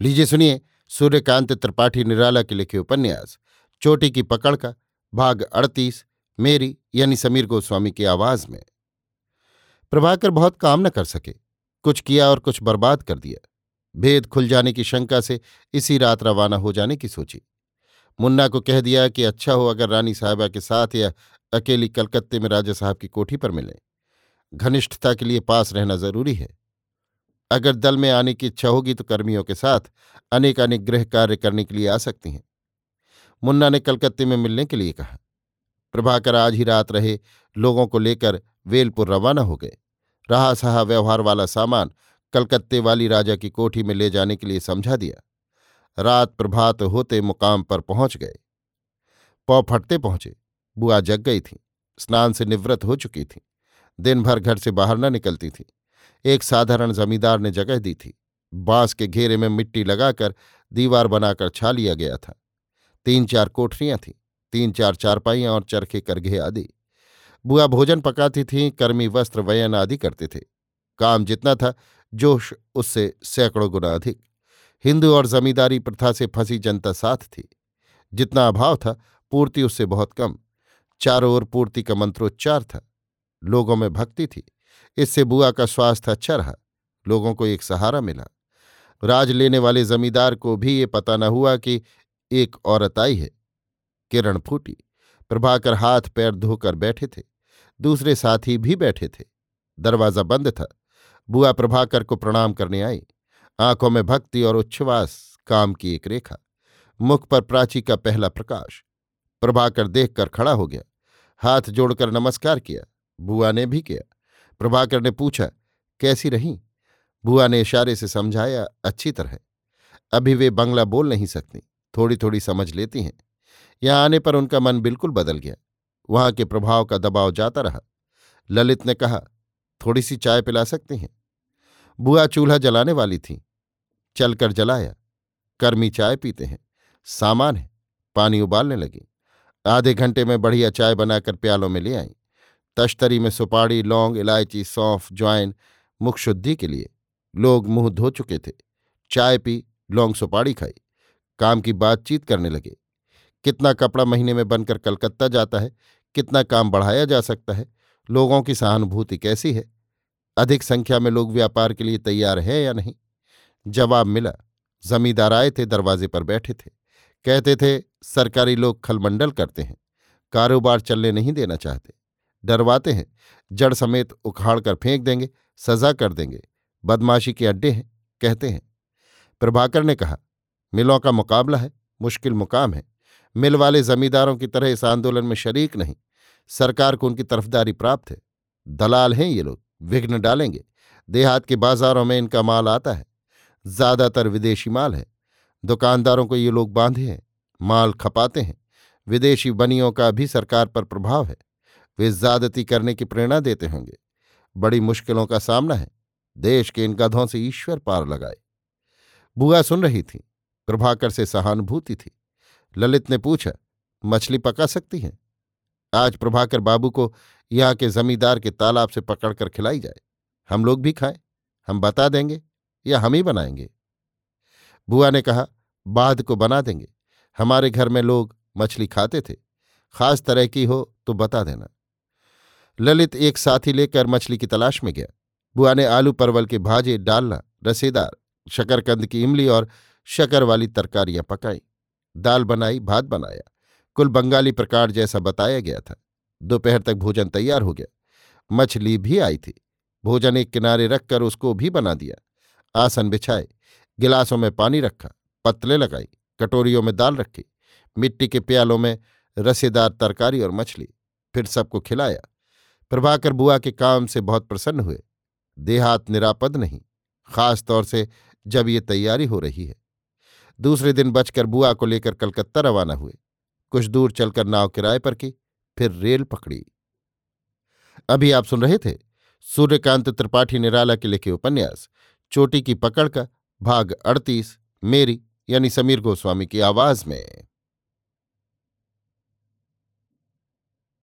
लीजिए सुनिए सूर्यकांत त्रिपाठी निराला के लिखे उपन्यास। चोटी की पकड़ का भाग अड़तीस, मेरी यानी समीर गोस्वामी की आवाज़ में। प्रभाकर बहुत काम न कर सके, कुछ किया और कुछ बर्बाद कर दिया। भेद खुल जाने की शंका से इसी रात रवाना हो जाने की सोची। मुन्ना को कह दिया कि अच्छा हो अगर रानी साहिबा के साथ या अकेली कलकत्ते में राजा साहब की कोठी पर मिले। घनिष्ठता के लिए पास रहना ज़रूरी है। अगर दल में आने की इच्छा होगी तो कर्मियों के साथ अनेक अनेक गृह कार्य करने के लिए आ सकती हैं। मुन्ना ने कलकत्ते में मिलने के लिए कहा। प्रभाकर आज ही रात रहे, लोगों को लेकर वेलपुर रवाना हो गए। रहा सहा व्यवहार वाला सामान कलकत्ते वाली राजा की कोठी में ले जाने के लिए समझा दिया। रात प्रभात होते मुकाम पर पहुँच गए। पौ फटते पहुँचे। बुआ जग गई थी। स्नान से निवृत्त हो चुकी थी। दिन भर घर से बाहर न निकलती थी। एक साधारण जमींदार ने जगह दी थी। बाँस के घेरे में मिट्टी लगाकर दीवार बनाकर छा लिया गया था। तीन चार कोठरियाँ थीं, तीन चार चारपाइयाँ और चरखे करघे आदि। बुआ भोजन पकाती थीं, कर्मी वस्त्र वयन आदि करते थे। काम जितना था, जोश उससे सैकड़ों गुना अधिक। हिंदू और जमींदारी प्रथा से फंसी जनता साथ थी। जितना अभाव था, पूर्ति उससे बहुत कम। चारों ओर पूर्ति का मंत्रोच्चार था। लोगों में भक्ति थी। इससे बुआ का स्वास्थ्य अच्छा रहा, लोगों को एक सहारा मिला। राज लेने वाले जमींदार को भी ये पता न हुआ कि एक औरत आई है। किरण फूटी, प्रभाकर हाथ पैर धोकर बैठे थे, दूसरे साथी भी बैठे थे। दरवाज़ा बंद था। बुआ प्रभाकर को प्रणाम करने आई। आँखों में भक्ति और उच्छ्वास, काम की एक रेखा। मुख पर प्राची का पहला प्रकाश। प्रभाकर देखकर खड़ा हो गया। हाथ जोड़कर नमस्कार किया। बुआ ने भी किया। प्रभाकर ने पूछा, कैसी रही? बुआ ने इशारे से समझाया, अच्छी तरह अभी वे बंगला बोल नहीं सकती थोड़ी थोड़ी समझ लेती हैं। यहाँ आने पर उनका मन बिल्कुल बदल गया। वहाँ के प्रभाव का दबाव जाता रहा। ललित ने कहा थोड़ी सी चाय पिला सकती हैं? बुआ चूल्हा जलाने वाली थी। चलकर जलाया। कर्मी चाय पीते हैं। सामान है। पानी उबालने लगी। आधे घंटे में बढ़िया चाय बनाकर प्यालों में ले आई। तश्तरी में सुपाड़ी लौंग, इलायची, सौंफ, ज्वाइन मुख शुद्धि के लिए। लोग मुँह धो चुके थे। चाय पी, लौंग सुपाड़ी खाई। काम की बातचीत करने लगे। कितना कपड़ा महीने में बनकर कलकत्ता जाता है, कितना काम बढ़ाया जा सकता है। लोगों की सहानुभूति कैसी है? अधिक संख्या में लोग व्यापार के लिए तैयार हैं या नहीं? जवाब मिला, जमींदार आए थे, दरवाजे पर बैठे थे। कहते थे, सरकारी लोग खलमंडल करते हैं। कारोबार चलने नहीं देना चाहते। डरवाते हैं। जड़ समेत उखाड़ कर फेंक देंगे, सजा कर देंगे। बदमाशी के अड्डे हैं, कहते हैं। प्रभाकर ने कहा, मिलों का मुकाबला है, मुश्किल मुकाम है। मिल वाले जमींदारों की तरह इस आंदोलन में शरीक नहीं। सरकार को उनकी तरफदारी प्राप्त है। दलाल हैं ये लोग, विघ्न डालेंगे। देहात के बाजारों में इनका माल आता है। ज़्यादातर विदेशी माल है। दुकानदारों को ये लोग बांधे हैं, माल खपाते हैं। विदेशी बनियों का भी सरकार पर प्रभाव है। वे ज्यादती करने की प्रेरणा देते होंगे। बड़ी मुश्किलों का सामना है। देश के इन गधों से ईश्वर पार लगाए। बुआ सुन रही थी। प्रभाकर से सहानुभूति थी। ललित ने पूछा, मछली पका सकती हैं? आज प्रभाकर बाबू को यहाँ के जमींदार के तालाब से पकड़कर खिलाई जाए। हम लोग भी खाएँ। हम बता देंगे या हम ही बनाएँगे? बुआ ने कहा, बाद को बना देंगे। हमारे घर में लोग मछली खाते थे। खास तरह की हो तो बता देना। ललित एक साथी लेकर मछली की तलाश में गया। बुआ ने आलू परवल के भाजे डालना, रसेदार, शकरकंद की इमली और शकर वाली तरकारियाँ पकाई। दाल बनाई, भात बनाया। कुल बंगाली प्रकार जैसा बताया गया था। दोपहर तक भोजन तैयार हो गया। मछली भी आई थी। भोजन एक किनारे रखकर उसको भी बना दिया। आसन बिछाए, गिलासों में पानी रखा, पतले लगाई, कटोरियों में दाल रखी, मिट्टी के प्यालों में रसेदार तरकारी और मछली, फिर सबको खिलाया। प्रभाकर बुआ के काम से बहुत प्रसन्न हुए। देहात निरापद नहीं, खास तौर से जब ये तैयारी हो रही है। दूसरे दिन बचकर बुआ को लेकर कलकत्ता रवाना हुए। कुछ दूर चलकर नाव किराए पर की, फिर रेल पकड़ी। अभी आप सुन रहे थे सूर्यकांत त्रिपाठी निराला के लिखे उपन्यास, चोटी की पकड़ का भाग अड़तीस, मेरी यानी समीर गोस्वामी की आवाज़ में।